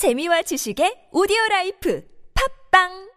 재미와 지식의 오디오 라이프 팝빵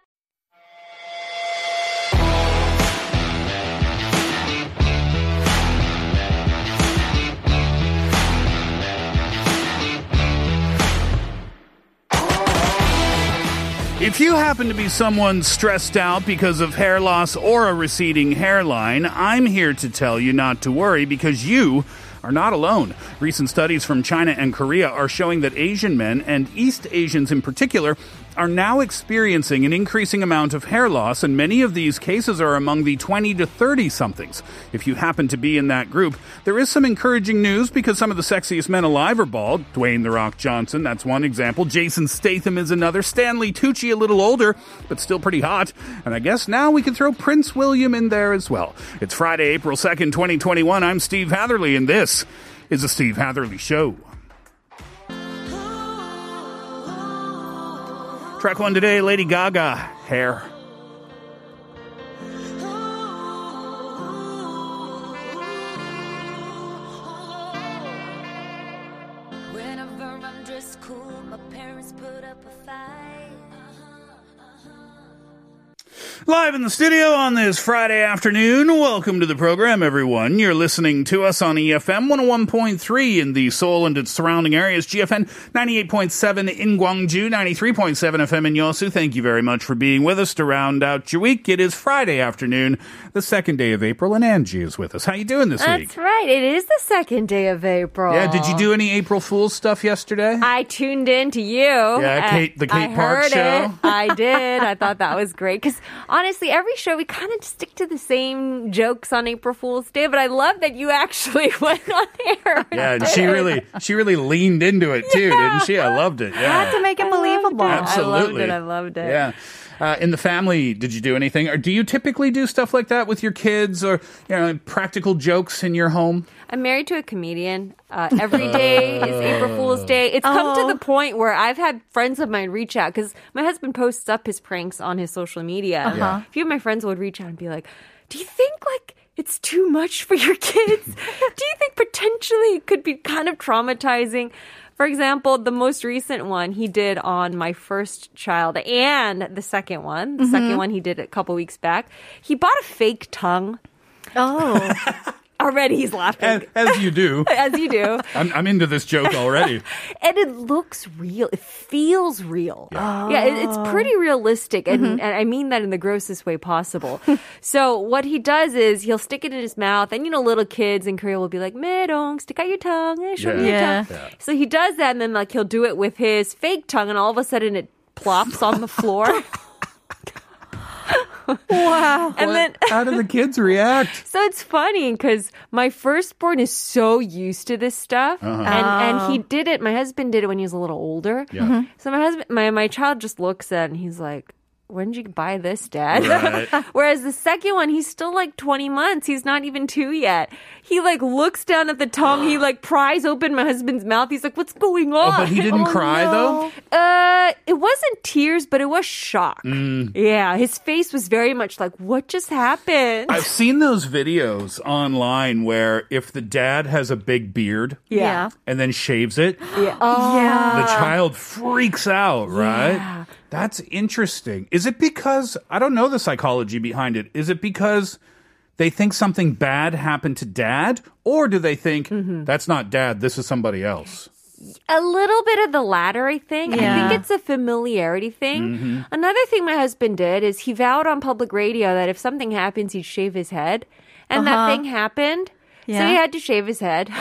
If you happen to be someone stressed out because of hair loss or a receding hairline, I'm here to tell you not to worry because you are not alone. Recent studies from China and Korea are showing that Asian men, and East Asians in particular, are now experiencing an increasing amount of hair loss, and many of these cases are among the 20 to 30 somethings. If you happen to be in that group, there is some encouraging news because some of the sexiest men alive are bald. Dwayne The Rock Johnson, that's one example. Jason Statham is another. Stanley Tucci, a little older, but still pretty hot. And I guess now we can throw Prince William in there as well. It's Friday, April 2nd, 2021. I'm Steve Hatherley, and this is the Steve Hatherley Show. Track one today, Lady Gaga, Hair. Cool, my parents put up a fight. Live in the studio on this Friday afternoon. Welcome to the program, everyone. You're listening to us on EFM 101.3 in the Seoul and its surrounding areas, GFN 98.7 in Gwangju, 93.7 FM in Yosu. Thank you very much for being with us to round out your week. It is Friday afternoon, the second day of April, and Angie is with us. How are you doing this week? That's right. It is the second day of April. Yeah, did you do any April Fool's stuff yesterday? I tuned in to you. Yeah, Kate- the Kate I Park show. It. I did. I thought that was great because honestly, every show we kind of stick to the same jokes on April Fool's Day. But I love that you actually went on air. yeah, and she really, she really leaned into it too, didn't she? I loved it. Yeah. had to make it believable. Absolutely. I loved it. I loved it. Yeah. Uh, in the family, did you do anything, or do you typically do stuff like that with your kids, or you know, practical jokes in your home? I'm married to a comedian. Uh, every day is April Fool's Day. It's come to the point where I've had friends of mine reach out because my husband posts up his pranks on his social media. Uh-huh. A few of my friends would reach out and be like, "Do you think like?" It's too much for your kids. Do you think potentially it could be kind of traumatizing? For example, the most recent one he did on my first child and the second one. The second mm-hmm. one he did a couple weeks back. He bought a fake tongue. Oh, Already he's laughing. As, as you do. as you do. I'm, I'm into this joke already. and it looks real. It feels real. Yeah, it, it's pretty realistic, and, and I mean that in the grossest way possible. so what he does is he'll stick it in his mouth, and you know, little kids in Korea will be like, "Merong, stick out your tongue, eh, show me your Yeah. tongue." So he does that, and then like he'll do it with his fake tongue, and all of a sudden it plops on the floor. wow. and then How do the kids react? So it's funny because my firstborn is so used to this stuff, uh-huh. and and he oh. did it. My husband did it when he was a little older. Yeah. Mm-hmm. So my husband, my my child just looks at it and he's like. When did you buy this, Dad? Right. Whereas the second one, he's still like 20 months. He's not even two yet. He like looks down at the tongue. He like pries open my husband's mouth. He's like, "What's going Oh, on?" but he didn't cry though. Uh, it wasn't tears, but it was shock. Mm. Yeah, his face was very much like, "What just happened?" I've seen those videos online where if the dad has a big beard Yeah. and then shaves it, yeah. Oh. Yeah. the child freaks out, right? Yeah. That's interesting. Is it because I don't know the psychology behind it? Is it because they think something bad happened to dad or do they think Mm-hmm. that's not dad, this is somebody else? A little bit of the latter, I think. I think it's a familiarity thing. Mm-hmm. Another thing my husband did is he vowed on public radio that if something happens, he'd shave his head. And that Uh-huh. thing happened. So Yeah. he had to shave his head.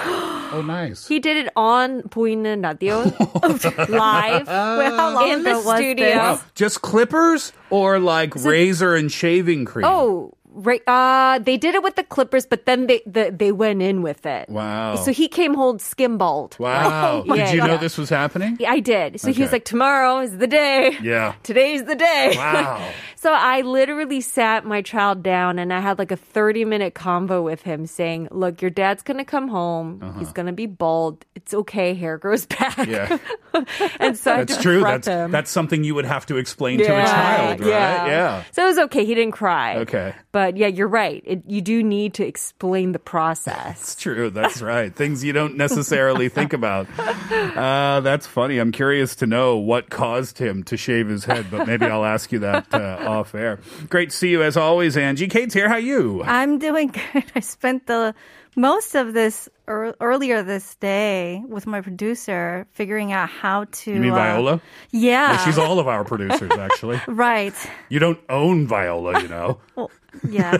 Oh nice. He did it on 보이는 라디오 live Wait, how long in ago the was studio. this? Wow. Just clippers or like razor and shaving cream? Oh, right. Right uh, they did it with the clippers, but then they the, they went in with it. Wow. So he came home skim bald. Wow. Yeah, Did you know yeah. this was happening? I did. So he was like, tomorrow is the day. Yeah. Today's the day. Wow. So I literally sat my child down and I had like a 30 minute convo with him saying, Look, your dad's going to come home. He's going to be bald. It's okay. Hair grows back. Uh-huh. Yeah. and so That's true. That's him. that's something you would have to explain to a child, right? Yeah. So it was okay. He didn't cry. Okay. But yeah, you're right. It, you do need to explain the process. It's true. That's right. Things you don't necessarily think about. Uh, that's funny. I'm curious to know what caused him to shave his head, but maybe I'll ask you that uh, off air. Great to see you as always, Angie. Kate's here. How you? I'm doing good. I spent the most of this ear earlier this day with my producer figuring out how to. You mean uh, Viola? Yeah. Well, she's all of our producers, actually. right. You don't own Viola, you know. Well, yeah,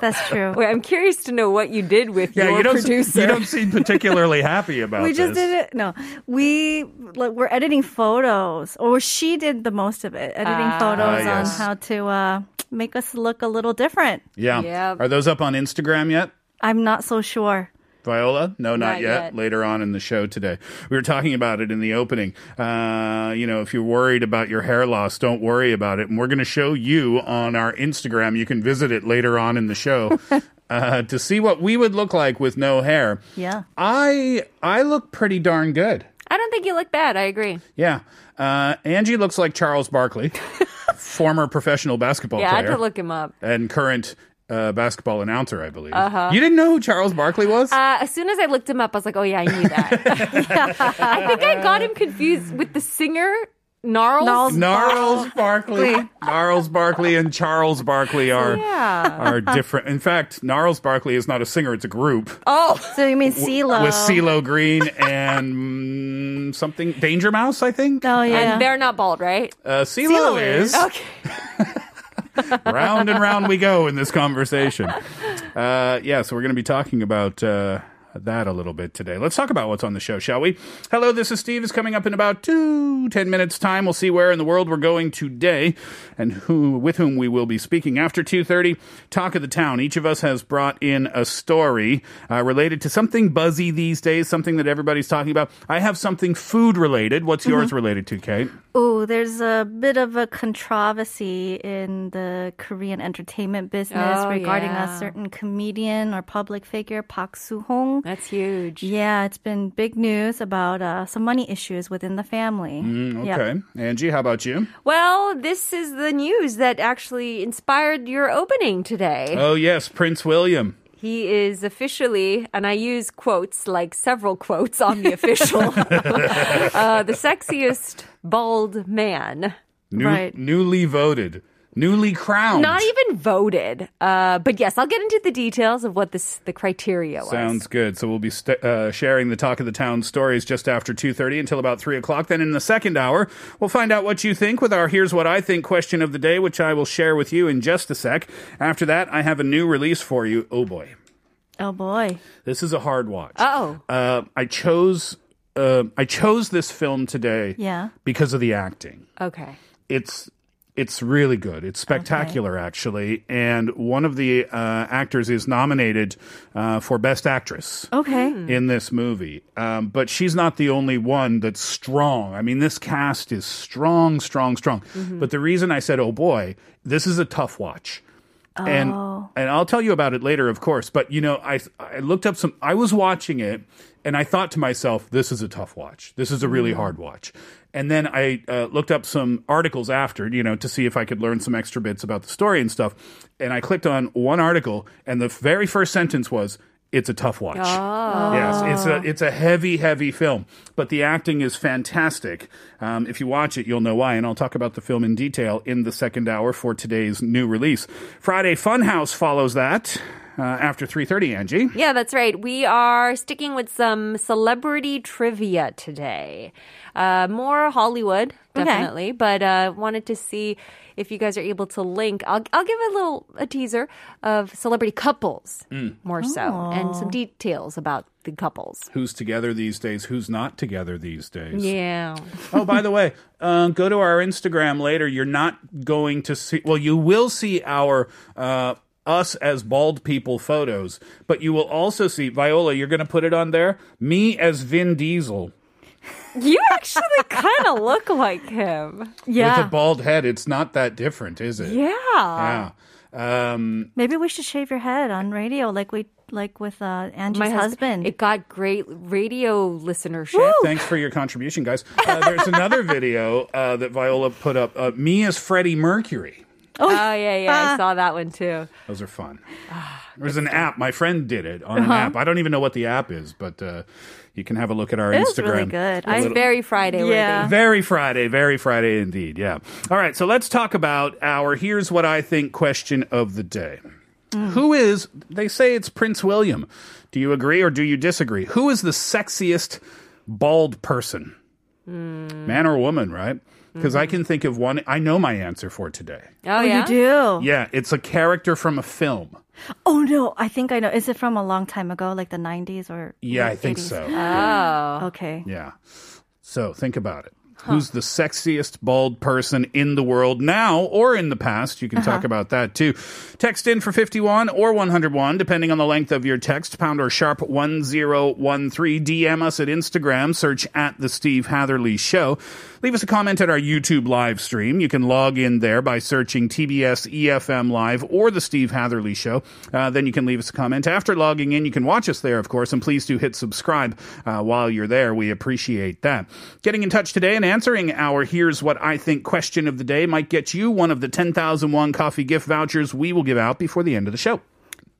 that's true. Wait, I'm curious to know what you did with Yeah, your you don't. producer. You don't seem particularly happy about it. we just this. did it. No, we like, we're editing photos, or she did the most of it, editing photos Ah, on how to uh, make us look a little different. Yeah. yeah. Are those up on Instagram yet? I'm not so sure. Viola? No, not, Not yet. yet. Later on in the show today. We were talking about it in the opening. Uh, you know, if you're worried about your hair loss, don't worry about it. And we're going to show you on our Instagram. You can visit it later on in the show. Uh, to see what we would look like with no hair. Yeah. I I look pretty darn good. I don't think you look bad. I agree. Yeah. Uh, Angie looks like Charles Barkley, former professional basketball player. Yeah, I had to look him up. and current uh, basketball announcer, I believe. Uh-huh. You didn't know who Charles Barkley was? Uh, as soon as I looked him up, I was like, oh, yeah, I knew that. I think I got him confused with the singer, Gnarls. Gnarls. Gnarls Barkley. Gnarls Barkley and Charles Barkley are Yeah. are different. In fact, Gnarls Barkley is not a singer; it's a group Oh, So you mean CeeLo? with CeeLo Green and mm, something Danger Mouse, I think. Oh yeah. and they're not bald, right? Uh, CeeLo, CeeLo is. is. Okay. round and round we go in this conversation. Uh, yeah, so we're going to be talking about uh, that a little bit today. Let's talk about what's on the show, shall we? Hello, this is Steve. Is coming up in about two, ten minutes time. We'll see where in the world we're going today and who with whom we will be speaking after 2.30. Talk of the town. Each of us has brought in a story uh, related to something buzzy these days, something that everybody's talking about. I have something food related. What's yours related to, Kate? Oh, there's a bit of a controversy in the Korean entertainment business Oh, regarding yeah. a certain comedian or public figure, Park Soo-hong. That's huge. Yeah, it's been big news about uh, some money issues within the family. Mm, Yep. okay. Angie, how about you? Well, this is the news that actually inspired your opening today. Oh, yes, Prince William. He is officially, and I use quotes like several quotes on the official, uh, the sexiest bald man. New, Right. Newly voted. Newly crowned. Not even voted. Uh, but yes, I'll get into the details of what this the criteria was. Sounds good. So we'll be st- uh, sharing the talk of the town stories just after 2.30 until about 3 o'clock. Then in the second hour, we'll find out what you think with our Here's What I Think question of the day, which I will share with you in just a sec. After that, I have a new release for you. Oh boy. Oh boy. This is a hard watch. Oh. Uh, I chose... Uh, I chose this film today Yeah. because of the acting. Okay. it's it's really good. It's spectacular, actually. And one of the uh, actors is nominated uh, for Best Actress Okay. in this movie. Um, but she's not the only one that's strong. I mean, this cast is strong, strong, strong. But the reason I said, oh boy, this is a tough watch. And and I'll tell you about it later, of course. But you know, I I looked up some. I was watching it, and I thought to myself, "This is a tough watch. This is a really hard watch." And then I uh, looked up some articles after, you know, to see if I could learn some extra bits about the story and stuff. And I clicked on one article, and the very first sentence was, "It's a tough watch." Yes, it's a it's a heavy, heavy film, but the acting is fantastic. Um, if you watch it, you'll know why, and I'll talk about the film in detail in the second hour for today's new release. Friday Funhouse follows that uh, after three thirty. Angie, Yeah, that's right. We are sticking with some celebrity trivia today. Uh, more Hollywood, Okay. definitely, but uh, wanted to see if you guys are able to link. I'll, I'll give a little a teaser of celebrity couples, more so, and some details about the couples. who's together these days? Who's not together these days? Yeah. Oh, by the way, uh, go to our Instagram later. You're not going to see. Well, you will see our. Uh, us as bald people photos, but you will also see Viola. You're going to put it on there. Me as Vin Diesel. You actually kind of look like him. Yeah. With a bald head, it's not that different, is it? Yeah. Yeah. Um, Maybe we should shave your head on radio, like we like with uh, Angie's My husband. It got great radio listenership. thanks for your contribution, guys. Uh, there's another video uh, that Viola put up. Uh, me as Freddie Mercury. Oh, yeah, yeah. Ah. I saw that one too. Those are fun. There's an app. My friend did it on an app. I don't even know what the app is, but uh, you can have a look at our It Instagram. really good. A I- It's little- very Friday Yeah. worthy. Very Friday, very Friday indeed. Yeah. All right, so let's talk about our here's what I think question of the day. Who is, they say it's Prince William. Do you agree or do you disagree? Who is the sexiest bald person? Man or woman, right? Because I mm-hmm. can think of one. I know my answer for today. Oh, oh, yeah. you do? Yeah, it's a character from a film. Oh no, I think I know. Is it from a long time ago, like the 90s or? Yeah, I think 80s? so. Oh. Okay. Yeah. So think about it. Who's the sexiest bald person in the world now or in the past? You can talk about that too. Text in for 51 or 101, depending on the length of your text, pound or sharp 1013. DM us at Instagram, search at The Steve Hatherley Show. Leave us a comment at our YouTube live stream. You can log in there by searching TBS EFM Live or The Steve Hatherley Show. Uh, then you can leave us a comment. After logging in, you can watch us there, of course, and please do hit subscribe uh, while you're there. We appreciate that. Getting in touch today and answering our Here's What I Think question of the day might get you one of the 10,001 coffee gift vouchers we will give out before the end of the show.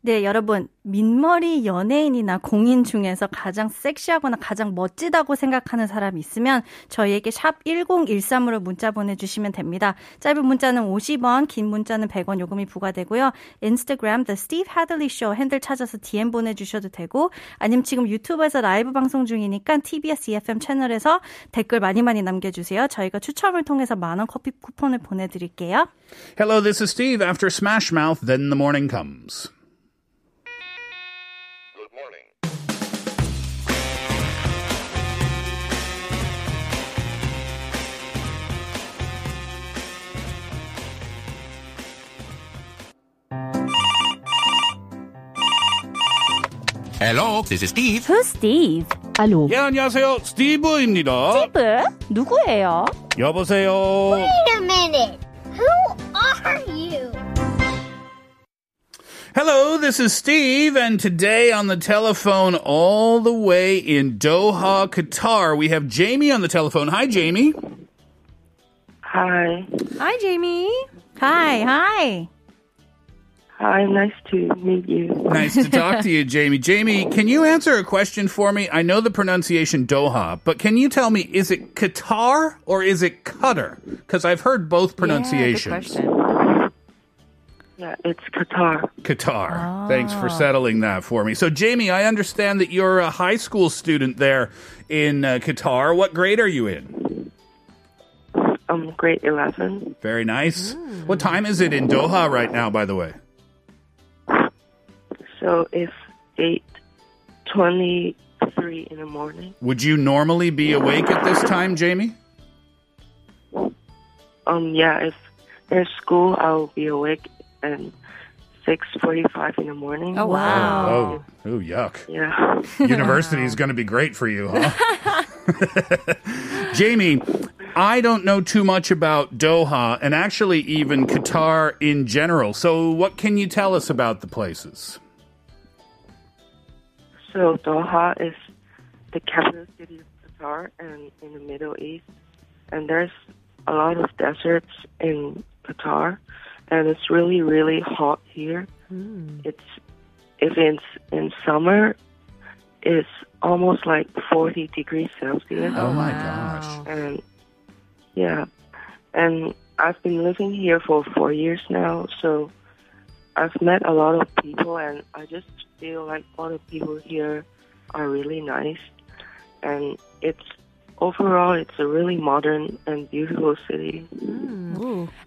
네, 여러분. 민머리 연예인이나 공인 중에서 가장 섹시하거나 가장 멋지다고 생각하는 사람이 있으면 저희에게 샵 1013으로 문자 보내주시면 됩니다. 짧은 문자는 50원, 긴 문자는 100원 요금이 부과되고요. 인스타그램 The Steve Hadley Show 핸들 찾아서 DM 보내주셔도 되고 아니면 지금 유튜브에서 라이브 방송 중이니까 TBS EFM 채널에서 댓글 많이 많이 남겨주세요. 저희가 추첨을 통해서 만원 커피 쿠폰을 보내드릴게요. Hello, this is Steve. After Smash Mouth, then the morning comes. Hello, this is Steve. Who's Steve? 알로. 예, 안녕하세요. 스티브입니다. 스티브? 누구예요? 여보세요. Wait a minute. Who are you? Hello, this is Steve, and today on the telephone, all the way in Doha, Qatar, we have Jamie on the telephone. Hi, Jamie. Hi. Hi, Jamie. Hi, hi. Hi, nice to meet you. Nice to talk to you, Jamie. Jamie, can you answer a question for me? I know the pronunciation Doha, but can you tell me, is it Qatar or is it Qatar? Because I've heard both pronunciations. Yeah, good question. Yeah, it's Qatar. Qatar. Thanks for settling that for me. So, Jamie, I understand that you're a high school student there in uh, Qatar. What grade are you in? I'm grade 11. Very nice. What time is it in Doha right now, by the way? So it's 8.23 in the morning. Would you normally be awake at this time, Jamie? Um, yeah, if there's school, I'll be awake at 6.45 in the morning. Oh, wow. Oh, oh, yuck. Yeah. University is going to be great for you, huh? Jamie, I don't know too much about Doha and actually even Qatar in general. So, what can you tell us about the places? So Doha is the capital city of Qatar and in the Middle East. And there's a lot of deserts in Qatar. And it's really, really hot here. Hmm. It's if it's in summer, it's almost like 40 degrees Celsius. Oh, my gosh. And yeah, and I've been living here for four years now, so I've met a lot of people, and I just feel like all the people here are really nice, and it's overall it's a really modern and beautiful city.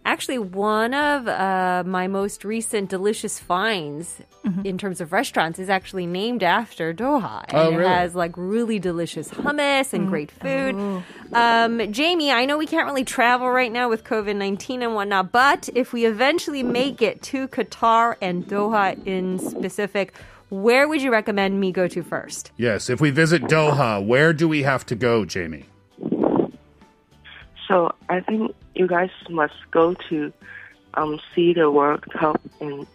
Actually, one of uh, my most recent delicious finds in terms of restaurants is actually named after Doha. And Oh, it has like really delicious hummus and great food. Um, Jamie, I know we can't really travel right now with COVID 19 and whatnot, but if we eventually make it to Qatar and Doha in specific, Where would you recommend me go to first? Yes, if we visit Doha, where do we have to go, Jamie? So I think you guys must go to um, see the World Cup in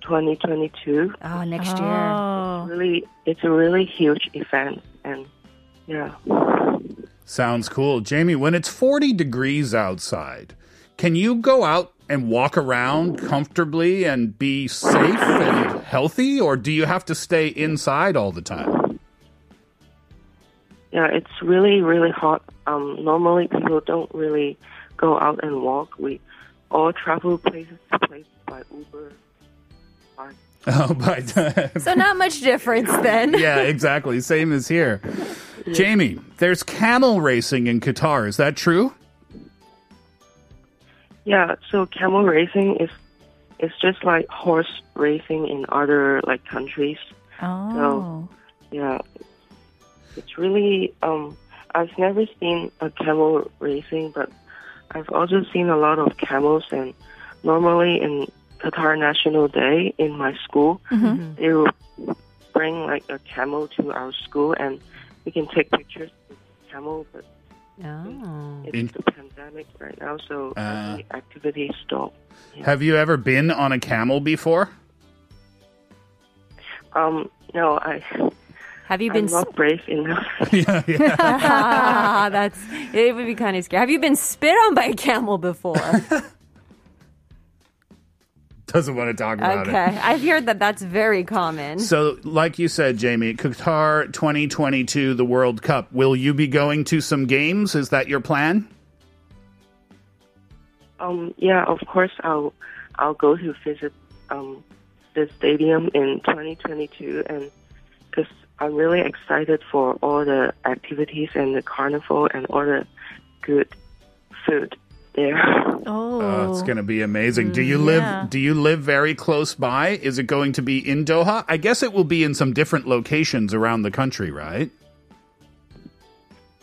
2022. Oh, next year. Oh. Really, it's a really huge event, and yeah. Sounds cool. Jamie, when it's 40 degrees outside, can you go out and walk around comfortably and be safe and healthy, or do you have to stay inside all the time? Yeah, it's really, really hot. Um, normally, people don't really go out and walk. We all travel places to places by Uber. By, Oh, but So not much difference then. yeah, exactly. Same as here. Jamie, there's camel racing in Qatar. Is that true? Yeah, so camel racing is is just like horse racing in other like countries. Oh. Yeah, it's really. Um, I've never seen a camel racing, but I've also seen a lot of camels. And normally in Qatar National Day in my school, they will bring like a camel to our school, and we can take pictures with the camel. But Oh. it's In- the pandemic right now, so Ah. every activity stopped. Have you ever been on a camel before? Um, no, I. Have you I'm been not brave enough. yeah, yeah. Ah, that's it would be kind of scary. Have you been spit on by a camel before? Doesn't want to talk about okay. it. Okay, I've heard that that's very common. So, like you said, Jamie, Qatar 2022, the World Cup. Will you be going to some games? Is that your plan? Um, yeah, of course, I'll I'll go to visit um, the stadium in 2022, and because I'm really excited for all the activities and the carnival and all the good food there. Oh. Oh, it's going to be amazing. Do you yeah. live do you live very close by? Is it going to be in Doha? I guess it will be in some different locations around the country, right?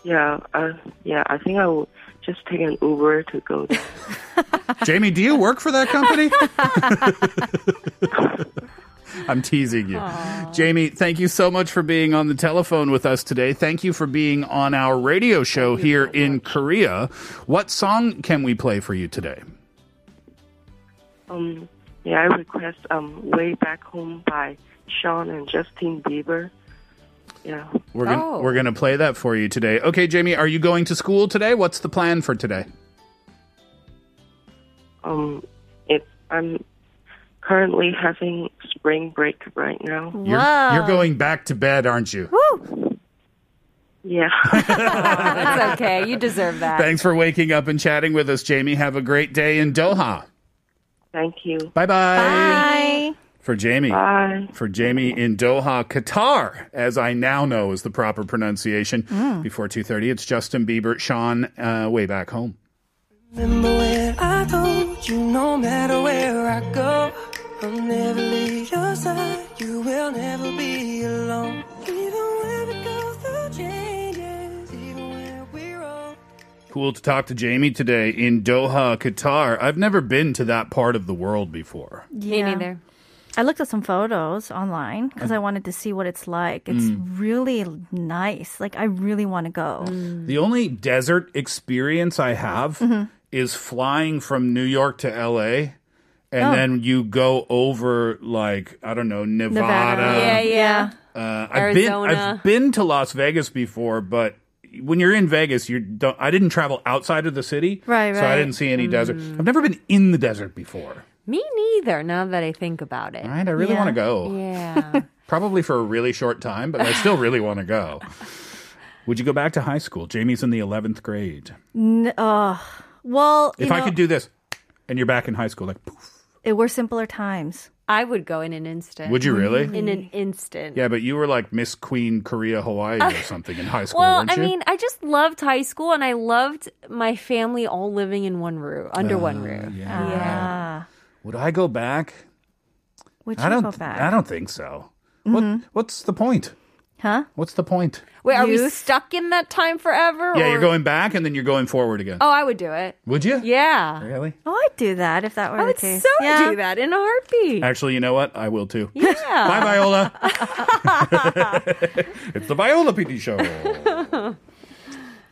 yeah, uh, yeah, I think I will just take an Uber to go there. Jamie, do you work for that company? I'm teasing you. Jamie, thank you so much for being on the telephone with us today. Thank you for being on our radio show here in Korea. What song can we play for you today? Um, yeah, I request um, "Way Back Home" by Shaun and Justin Bieber. Yeah. We're gonna Oh. we're gonna play that for you today. Okay, Jamie, are you going to school today? What's the plan for today? Um, it I'm currently having spring break right now. You're, Wow. you're going back to bed, aren't you? Yeah. That's okay. You deserve that. Thanks for waking up and chatting with us, Jamie. Have a great day in Doha. Thank you. Bye bye. Bye. For Jamie. Bye. For Jamie in Doha, Qatar, as I now know is the proper pronunciation. Before 2.30, it's Justin Bieber, Shaun, uh, way back home. Remember when I told you no matter where I go, I'll never leave your side. You will never be alone. Even when we go through changes, even when we're wrong. Cool to talk to Jamie today in Doha, Qatar. I've never been to that part of the world before. Me Yeah. neither. I looked at some photos online because I mm. wanted to see what it's like. It's mm. really nice. Like I really want to go. Mm. The only desert experience I have mm-hmm. is flying from New York to LA. And Oh. then you go over like I don't know Nevada. Nevada. Yeah, yeah. Uh, I've been. I've been to Las Vegas before, but when you're in Vegas, you don't. I didn't travel outside of the city, Right, So I didn't see any desert. I've never been in the desert before. Me neither. Now that I think about it. Right, I really Yeah. want to go. Yeah. Probably for a really short time, but I still really want to go. Would you go back to high school? Jamie's in the 11th grade. N- uh, well, you If I could do this, and you're back in high school, like, poof. It were simpler times. I would go in an instant. would you really? In an instant. Yeah, but you were like Miss Queen Korea Hawaii or something in high school, Well, weren't I mean, I just loved high school and I loved my family all living in one room, under one roof. yeah. Ah, Would I go back? would you I don't. go back? I don't think so. What? What's the point? Huh? What's the point? Wait, are we Youth? stuck in that time forever? Yeah, or- you're going back and then you're going forward again. Oh, I would do it. Would you? Yeah. Really? Oh, I'd do that if that were I the would case. so yeah. do that in a heartbeat. Actually, you know what? I will too. Yeah. Bye, Viola. it's the Viola PD show.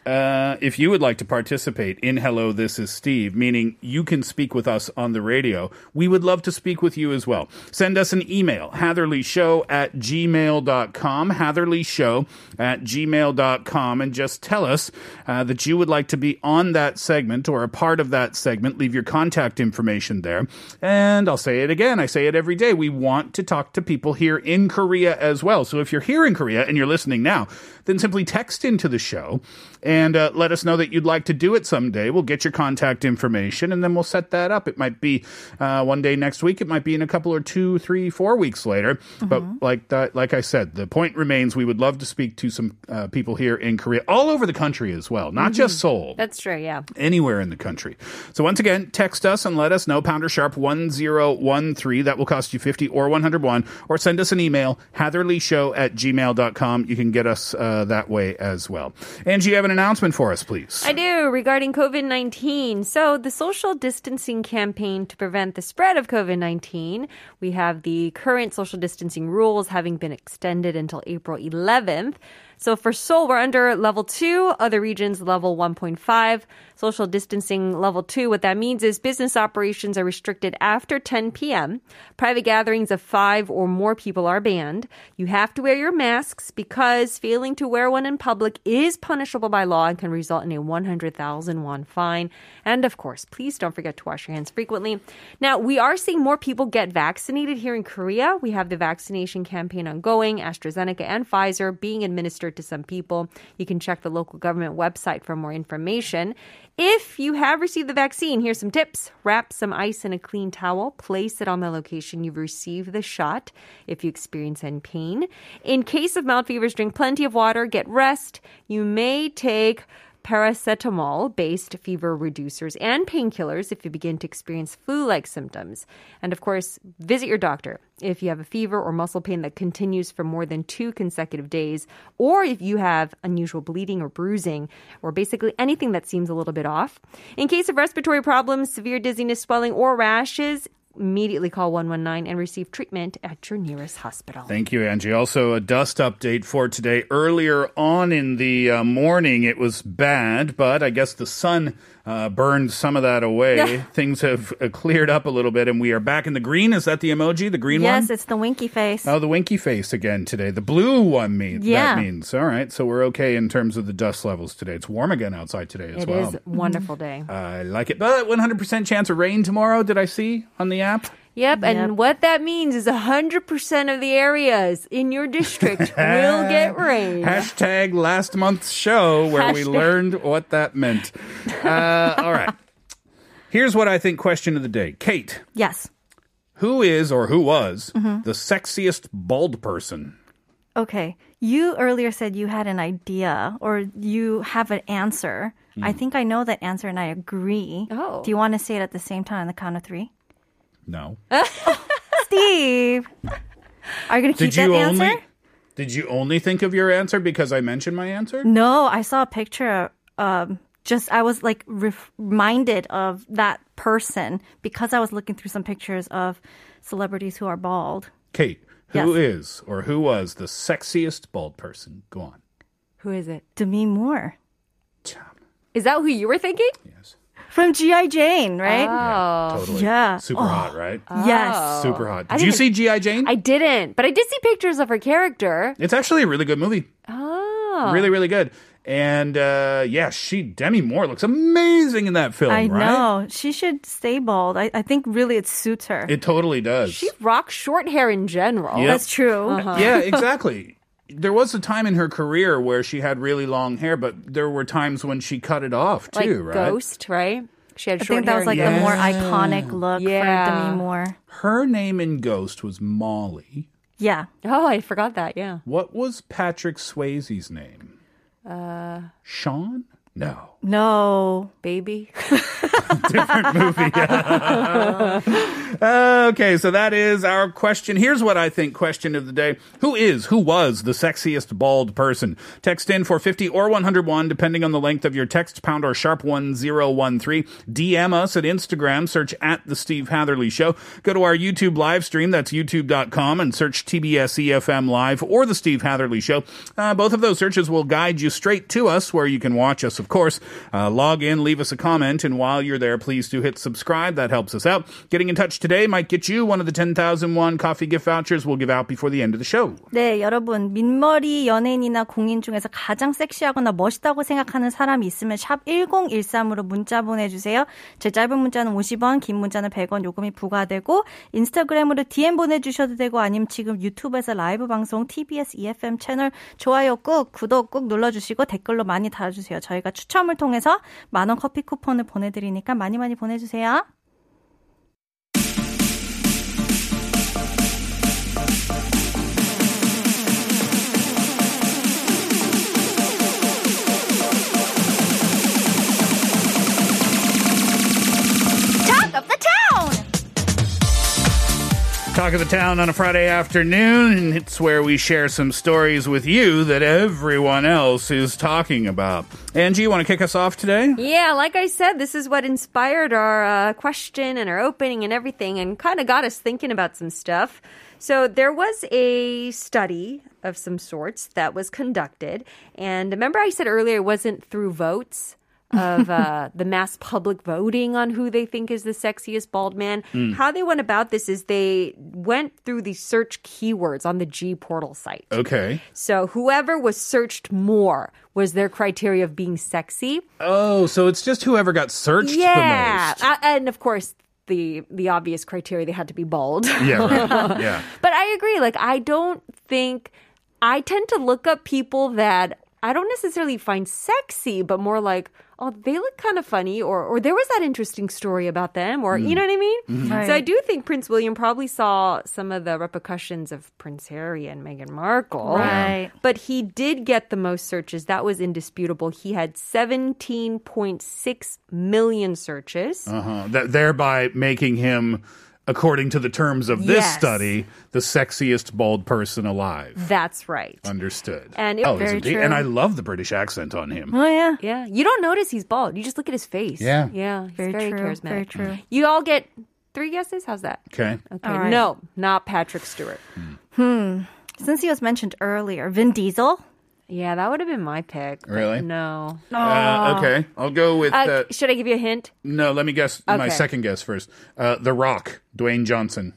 Uh, if you would like to participate in Hello, This is Steve, meaning you can speak with us on the radio, we would love to speak with you as well. Send us an email, hatherleyshow at gmail.com, hatherleyshow at gmail.com, and just tell us uh, that you would like to be on that segment or a part of that segment. Leave your contact information there. And I'll say it again, I say it every day. We want to talk to people here in Korea as well. So if you're here in Korea and you're listening now, then simply text into the show and uh, let us know that you'd like to do it someday. We'll get your contact information and then we'll set that up. It might be uh, one day next week. It might be in a couple or two, three, four weeks later. But like that, like I said, the point remains we would love to speak to some uh, people here in Korea, all over the country as well, not just Seoul That's true, yeah. anywhere in the country. So once again, text us and let us know pounder sharp 1013. That will cost you 50 or 101 or send us an email hatherleyshow at gmail.com. You can get us uh, that way as well. Angie, you have an announcement for us, please. I do regarding COVID 19. So, the social distancing campaign to prevent the spread of COVID 19, we have the current social distancing rules having been extended until April 11th. So, for Seoul, we're under level two, other regions level 1.5. Social distancing level two, what that means is business operations are restricted after 10 p.m. Private gatherings of five or more people are banned. You have to wear your masks because failing to wear one in public is punishable by law and can result in a 100,000 won fine. And of course, please don't forget to wash your hands frequently. Now, we are seeing more people get vaccinated here in Korea. We have the vaccination campaign ongoing, AstraZeneca and Pfizer being administered to some people. You can check the local government website for more information. If you have received the vaccine, here's some tips. Wrap some ice in a clean towel, place it on the location you've received the shot if you experience any pain. In case of mild fevers, drink plenty of water, get rest. You may take paracetamol based fever reducers and painkillers if you begin to experience flu like symptoms. And of course, visit your doctor if you have a fever or muscle pain that continues for more than two consecutive days, or if you have unusual bleeding or bruising, or basically anything that seems a little bit off. In case of respiratory problems, severe dizziness, swelling, or rashes, immediately call 119 and receive treatment at your nearest hospital. Thank you, Angie. Also, a dust update for today. Earlier on in the uh, morning, it was bad, but I guess the sun uh, burned some of that away. Yeah. Things have uh, cleared up a little bit, and we are back in the green. Is that the emoji? The green one? Yes, it's the winky face. Oh, the winky face again today. The blue one means Yeah. that means. All right, so we're okay in terms of the dust levels today. It's warm again outside today as It well. is a wonderful day. I like it. But 100% chance of rain tomorrow, did I see on the app? Yep, and what that means is 100% of the areas in your district will get rain. Hashtag last month's show where we learned what that meant. Uh, all right. Here's what I think question of the day. Kate, Yes. who is or who was Mm-hmm. the sexiest bald person? Okay. You earlier said you had an idea or you have an answer. I think I know that answer and I agree. Oh. Do you want to say it at the same time on the count of three? No. Steve! Are you going to keep Did you that answer? only Did you only think of your answer because I mentioned my answer? No, I saw a picture. Um, just I was like ref- reminded of that person because I was looking through some pictures of celebrities who are bald. Kate, who Yes. is or who was the sexiest bald person? Go on. Who is it? Demi Moore Is that who you were thinking? Yes. From GI Jane, right? Oh. Totally. Yeah. Super hot, right? Yes. Super hot. Did you see G.I. Jane? I didn't, but I did see pictures of her character. it's actually a really good movie. Oh. Really, really good. And uh, yeah, she Demi Moore looks amazing in that film, I right? know. She should stay bald. I, I think really it suits her. It totally does. She rocks short hair in general. Yep. That's true. Yeah, exactly. There was a time in her career where she had really long hair, but there were times when she cut it off Like too, right? Ghost, right? She had I short think that was like in the more iconic look Yeah. for Demi Moore. Her name in Ghost was Molly. Yeah. Oh, I forgot that. Yeah. What was Patrick Swayze's name? Uh, Sean? No. No. Baby. different movie. okay, so that is our question. Here's what I think question of the day. Who is, who was the sexiest bald person? Text in for 50 or 101, depending on the length of your text, pound or sharp 1013. DM us at Instagram, search at The Steve Hatherley Show. Go to our YouTube live stream, that's youtube.com, and search TBS EFM Live or The Steve Hatherley Show. Uh, both of those searches will guide you straight to us, where you can watch us, of course. Uh, log in, leave us a comment, and while you're there, please do hit subscribe. That helps us out. Getting in touch today might get you one of the 10,001 coffee gift vouchers we'll give out before the end of the show. 네, 여러분 민머리 연예인이나 공인 중에서 가장 섹시하거나 멋있다고 생각하는 사람이 있으면 샵 1013으로 문자 보내주세요. 제 짧은 문자는 50원, 긴 문자는 100원 요금이 부과되고 인스타그램으로 DM 보내주셔도 되고 아니면 지금 유튜브에서 라이브 방송 TBS EFM 채널 좋아요 꾹 구독 꾹 눌러주시고 댓글로 많이 달아주세요. 저희가 추첨을 통해서 만원 커피 쿠폰을 보내드리니까 많이 많이 보내주세요. Talk of the town on a Friday afternoon, and it's where we share some stories with you that everyone else is talking about. Angie, you want to kick us off today? Yeah, like I said, this is what inspired our uh, question and our opening and everything, and kind of got us thinking about some stuff. So there was a study of some sorts that was conducted, and remember I said earlier it wasn't through votes of uh, the mass public voting on who they think is the sexiest bald man. How they went about this is they went through the search keywords on the G portal site. Okay. So whoever was searched more was their criteria of being sexy. Oh, so it's just whoever got searched Yeah, the most. Uh, and of course the the obvious criteria they had to be bald. yeah, right. Yeah. but I agree. Like I don't think I tend to look up people that I don't necessarily find sexy, but more like oh they look kind of funny, or or there was that interesting story about them, or you know what I mean. So I do think Prince William probably saw some of the repercussions of Prince Harry and Meghan Markle. Right. But he did get the most searches. That was indisputable. He had 17.6 million searches. Uh-huh. That, thereby making him, according to the terms of this Yes. study, the sexiest bald person alive. That's right. Understood. And it- oh, very isn't he? true. And I love the British accent on him. Oh yeah. Yeah. You don't notice he's bald. You just look at his face. Yeah. Yeah. He's Very very, true, charismatic. very true. You all get three guesses? How's that? Okay. Okay. All right. No, not Patrick Stewart. Hmm. Since he was mentioned earlier, Vin Diesel. Yeah, that would have been my pick. Really? No. Uh, okay. I'll go with. Uh, Uh, should I give you a hint? no, let me guess my Okay. second guess first. Uh, the Rock, Dwayne Johnson.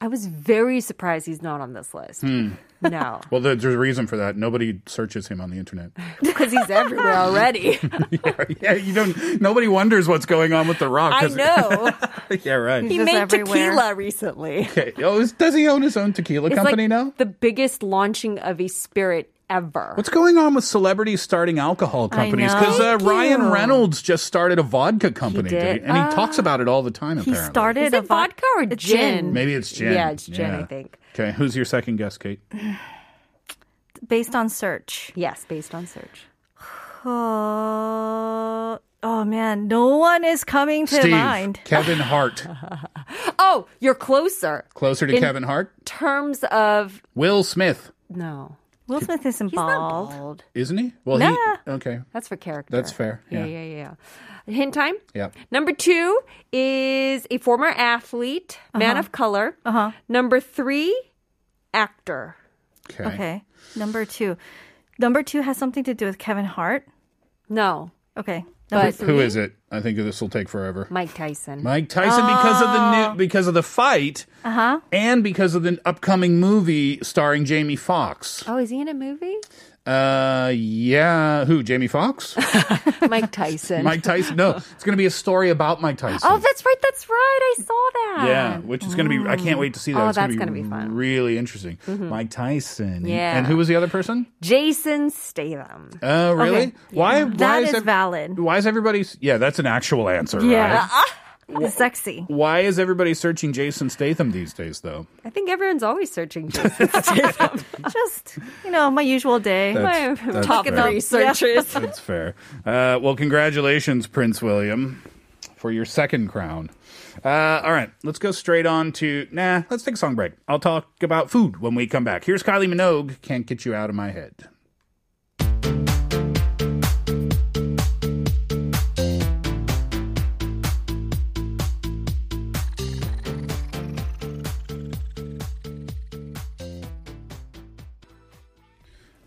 I was very surprised he's not on this list. Hmm. No. Well, there's a reason for that. Nobody searches him on the internet. Because he's everywhere already. yeah, yeah, you don't. Nobody wonders what's going on with the Rock. I 'cause- know. yeah, right. he just made everywhere. tequila recently. Okay. Oh, is, does he own his own tequila It's company like now? the biggest launching of a spirit ever. What's going on with celebrities starting alcohol companies? Because uh, Ryan you. Reynolds just started a vodka company, did? and he talks about it all the time. Apparently, He Apparently, started Is a it vodka or a gin? Maybe it's gin. Yeah, it's gin, Yeah. I think. Okay, who's your second guess, Kate? based on search. Yes, based on search. Uh, oh man, no one is coming to Steve, mind. Kevin Hart. Oh, you're closer. Closer to In- Kevin Hart. Terms of Will Smith, no, Will Smith isn't he's bald. not bald. isn't he? Well, Nah. he. Okay. That's for character. That's fair, Yeah, yeah. yeah, yeah. Hint time. Yeah. Number two is a former athlete, man of color. Uh-huh. Number three, actor. Okay. Okay. Number two. Number two has something to do with Kevin Hart. No, Okay. Number but three. Who is it? I think this will take forever. Mike Tyson. Mike Tyson because of the new because of the fight Uh huh. and because of the upcoming movie starring Jamie Foxx. oh, is he in a movie? Uh, yeah. Who? Jamie Foxx? Mike Tyson. Mike Tyson? No, it's going to be a story about Mike Tyson. Oh, that's right. That's right. I saw that. yeah, which is going to be. I can't wait to see that. Oh, it's gonna that's be gonna be fun. Mm-hmm. Really interesting. Mike Tyson. Yeah. And who was the other person? Jason Statham. Oh, really? Okay. Why? Why That is ev- valid. Why is everybody? Yeah, that's an actual answer. Yeah. Right? Sexy. Why is everybody searching Jason Statham these days, though? I think everyone's always searching Jason Statham. Just, you know, my usual day. That's- My that's top fair. three searches. That's fair. Uh, well, congratulations, Prince William, for your second crown. Uh, all right, let's go straight on to. Nah, let's take a song break. I'll talk about food when we come back. Here's Kylie Minogue. Can't get you out of my head.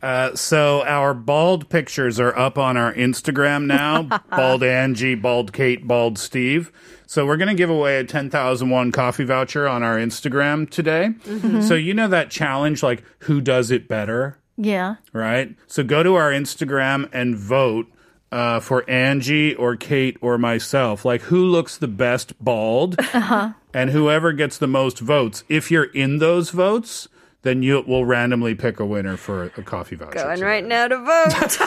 Uh, so our bald pictures are up on our Instagram now. bald Angie, bald Kate, bald Steve. So we're going to give away a 10,001 coffee voucher on our Instagram today. So you know that challenge, like who does it better, Yeah. right? So go to our Instagram and vote uh, for Angie or Kate or myself. Like who looks the best bald, and whoever gets the most votes. If you're in those votes. Then you will randomly pick a winner for a coffee voucher. Going today. right now to vote.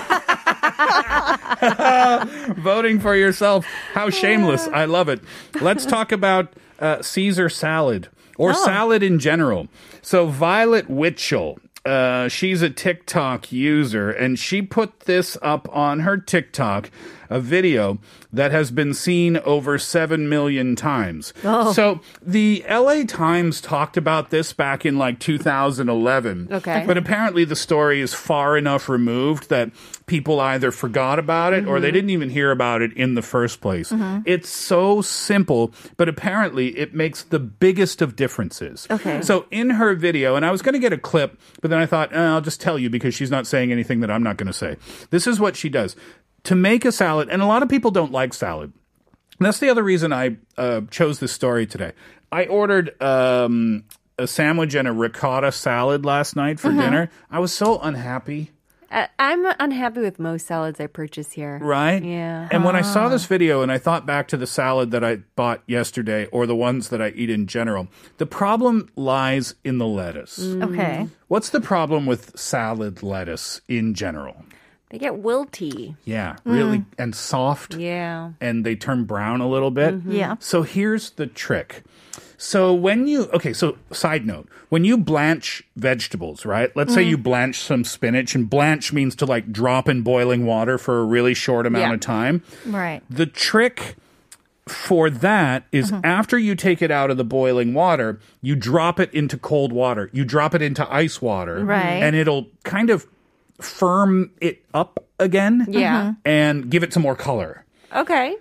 voting for yourself. How shameless. I love it. Let's talk about uh, Caesar salad or salad in general. So, Violet Witchel. Uh, she's a TikTok user and she put this up on her TikTok, a video that has been seen over 7 million times. So the LA Times talked about this back in like 2011. Okay. But apparently the story is far enough removed that people either forgot about it or they didn't even hear about it in the first place. It's so simple, but apparently it makes the biggest of differences. Okay. So in her video, and I was going to get a clip, but then I thought, eh, I'll just tell you because she's not saying anything that I'm not going to say. This is what she does. To make a salad, and a lot of people don't like salad. And that's the other reason I uh, chose this story today. I ordered um, a sandwich and a ricotta salad last night for dinner. I was so unhappy, I- I'm unhappy with most salads I purchase here. right? Yeah. And when I saw this video and I thought back to the salad that I bought yesterday or the ones that I eat in general, the problem lies in the lettuce. Okay. What's the problem with salad lettuce in general? They get wilty. Yeah, really, mm. and soft. Yeah. and they turn brown a little bit. Mm-hmm. Yeah. So here's the trick. So when you okay, so side note, when you blanch vegetables, right? Let's say mm-hmm. you blanch some spinach and blanch means to like drop in boiling water for a really short amount Yeah. of time. Right. The trick for that is mm-hmm. after you take it out of the boiling water, you drop it into cold water. You drop it into ice water. Right. And it'll kind of firm it up again. Yeah. And give it some more color. Okay.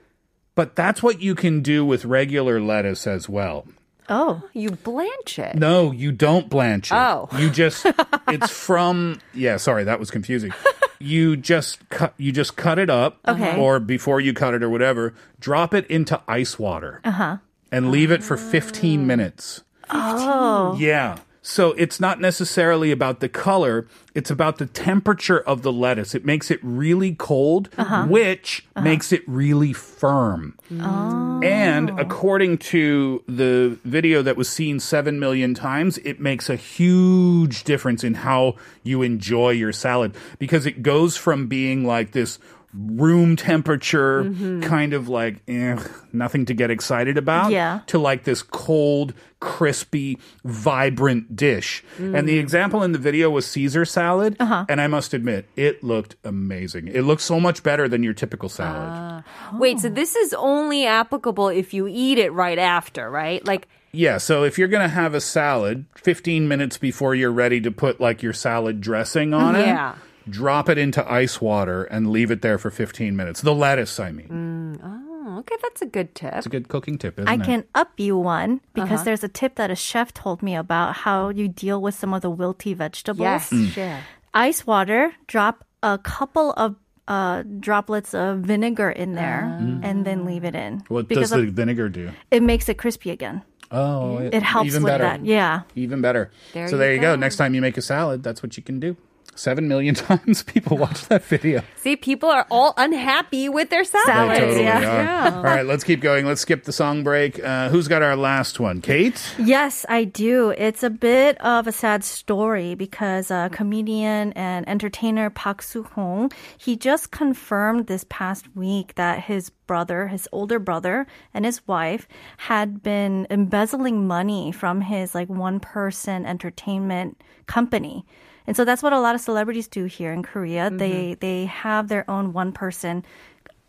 But that's what you can do with regular lettuce as well. Oh. You blanch it. No, you don't blanch it. Oh. You just it's from yeah, sorry, that was confusing. You just cut you just cut it up Okay. or before you cut it or whatever, drop it into ice water. Uh-huh. And leave it for 15 minutes. Oh. Yeah. So it's not necessarily about the color, it's about the temperature of the lettuce. It makes it really cold, uh-huh. which uh-huh. makes it really firm. Oh. And according to the video that was seen 7 million times, it makes a huge difference in how you enjoy your salad because it goes from being like this room temperature mm-hmm. kind of like eh, nothing to get excited about Yeah. to like this cold, crispy, vibrant dish. And the mm. example in the video was Caesar salad. Uh-huh. And I must admit, it looked amazing. It looked so much better than your typical ah. salad. Wait, so oh. this is only applicable if you eat it right after, right? Like, Yeah, so if you're going to have a salad 15 minutes before you're ready to put like your salad dressing on mm-hmm. it, Yeah. Drop it into ice water and leave it there for 15 minutes. The lettuce, I mean. oh, okay, that's a good tip. It's a good cooking tip, isn't I it? can up you one because there's a tip that a chef told me about how you deal with some of the wilty vegetables. Yes, Mm. sure. Ice water, drop a couple of uh, droplets of vinegar in there and then leave it in. What because does the of- vinegar do? it makes it crispy again. Oh, It helps even with better. that. Yeah. Even better. There so you there you go. go. Next time you make a salad, that's what you can do. Seven million times people watched that video. See, people are all unhappy with their salads. Salads, They totally yeah. are. All right, let's keep going. Let's skip the song break. Uh, who's got our last one? Kate? Yes, I do. It's a bit of a sad story because uh, comedian and entertainer Park Soo-hong, he just confirmed this past week that his brother, his older brother, and his wife had been embezzling money from his like one-person entertainment company. And so that's what a lot of celebrities do here in Korea. They mm-hmm. they have their own one-person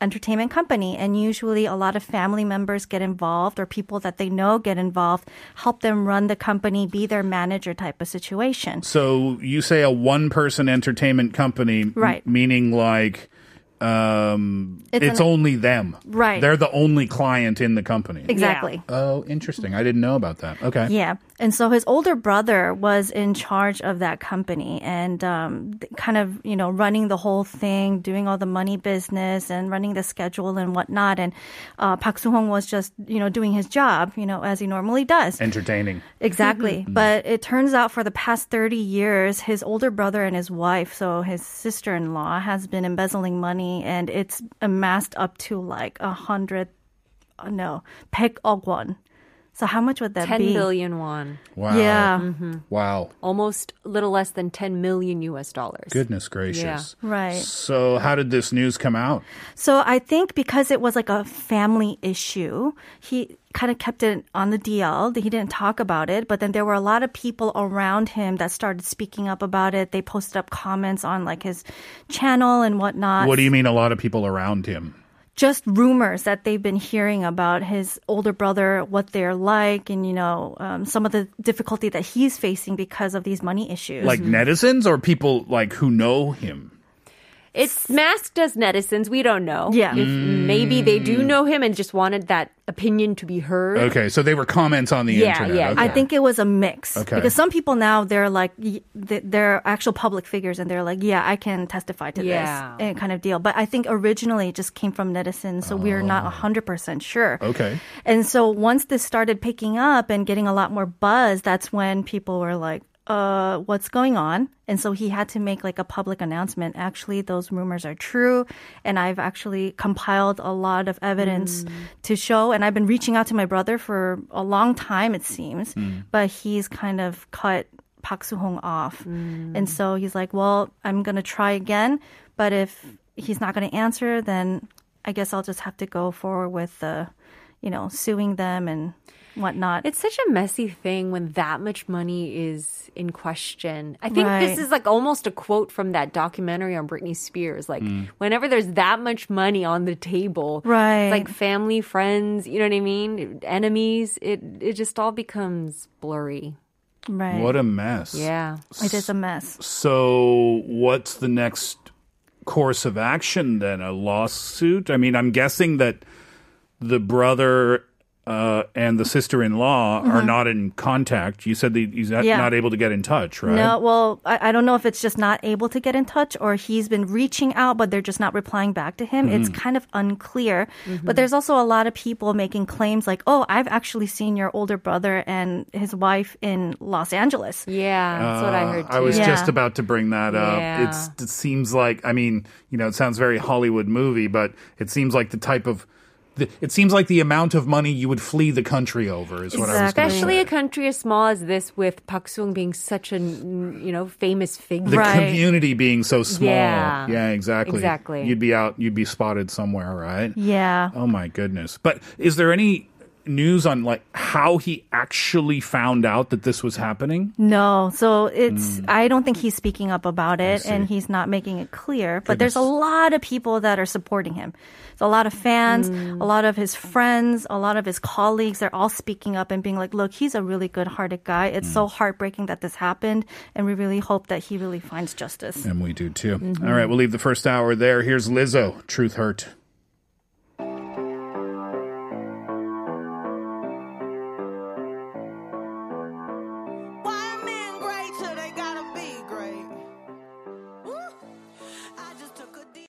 entertainment company and usually a lot of family members get involved or people that they know get involved help them run the company be their manager type of situation So you say a one person entertainment company, m- Right. meaning like um, it's, It's an- only them. Right. They're the only client in the company. exactly Oh, interesting. I didn't know about that. Okay. Yeah. And so his older brother was in charge of that company and um, kind of, you know, running the whole thing, doing all the money business and running the schedule and whatnot. And uh, Park Soo-hong was just, you know, doing his job, you know, as he normally does. Entertaining. Exactly. But it turns out for the past 30 years, his older brother and his wife, so his sister in law, has been embezzling money and it's amassed up to like a hundred, no, 100억 won. So how much would that 10 be? billion won. Wow. Yeah. Mm-hmm. Wow. Almost a little less than 10 million US dollars. Goodness gracious. Right. So how did this news come out? So I think because it was like a family issue, he kind of kept it on the DL. He didn't talk about it, but then there were a lot of people around him that started speaking up about it. They posted up comments on like his channel and whatnot. What do you mean a lot of people around him? Just rumors that they've been hearing about his older brother, what they're like, and you know um, some of the difficulty that he's facing because of these money issues. Like netizens or people like who know him? It's masked as netizens. We don't know. Yeah. If maybe they do mm. know him and just wanted that opinion to be heard. Okay, so they were comments on the Yeah, internet. yeah, Okay. I think it was a mix Okay. because some people now they're like they're actual public figures and they're like, yeah, I can testify to Yeah. this and kind of deal. But I think originally it just came from netizens, so we're not ah. hundred percent sure. Okay. And so once this started picking up and getting a lot more buzz, that's when people were like, uh, what's going on? And so he had to make like a public announcement. Actually, those rumors are true. And I've actually compiled a lot of evidence hmm. to show. And I've been reaching out to my brother for a long time, it seems. Hmm. But he's kind of cut Park Soo-hong off. Hmm. And so he's like, well, I'm going to try again. But if he's not going to answer, then I guess I'll just have to go forward with the, you know, suing them and whatnot. It's such a messy thing when that much money is in question. I think Right. this is like almost a quote from that documentary on Britney Spears. Like, mm. whenever there's that much money on the table, Right. like family, friends, you know what I mean? Enemies, it, it just all becomes blurry. right. What a mess. Yeah. it is a mess. So, what's the next course of action then? A lawsuit? I mean, I'm guessing that the brother uh, and the sister-in-law are not in contact. You said that he's not, Mm-hmm. Yeah. not able to get in touch, right? No, well, I, I don't know if it's just not able to get in touch or he's been reaching out, but they're just not replying back to him. It's kind of unclear. But there's also a lot of people making claims like, oh, I've actually seen your older brother and his wife in Los Angeles. Yeah, that's what I heard too. Uh, I was Yeah. just about to bring that up. Yeah. It's, it seems like, I mean, you know, it sounds very Hollywood movie, but it seems like the type of, the, it seems like the amount of money you would flee the country over is what I was Especially say. a country as small as this, with Park Sung being such a you know famous figure. the Right. community being so small. Yeah. yeah, exactly. Exactly. You'd be out, you'd be spotted somewhere, right? Yeah. Oh my goodness. But is there any news on like how he actually found out that this was happening? No, so it's, hmm. I don't think he's speaking up about it and he's not making it clear. But there's a lot of people that are supporting him. So a lot of fans, hmm. a lot of his friends, a lot of his colleagues, they're all speaking up and being like, look, he's a really good hearted guy. It's so hmm. heartbreaking that this happened. And we really hope that he really finds justice. And we do too. Mm-hmm. All right, we'll leave the first hour there. Here's Lizzo, Truth Hurt.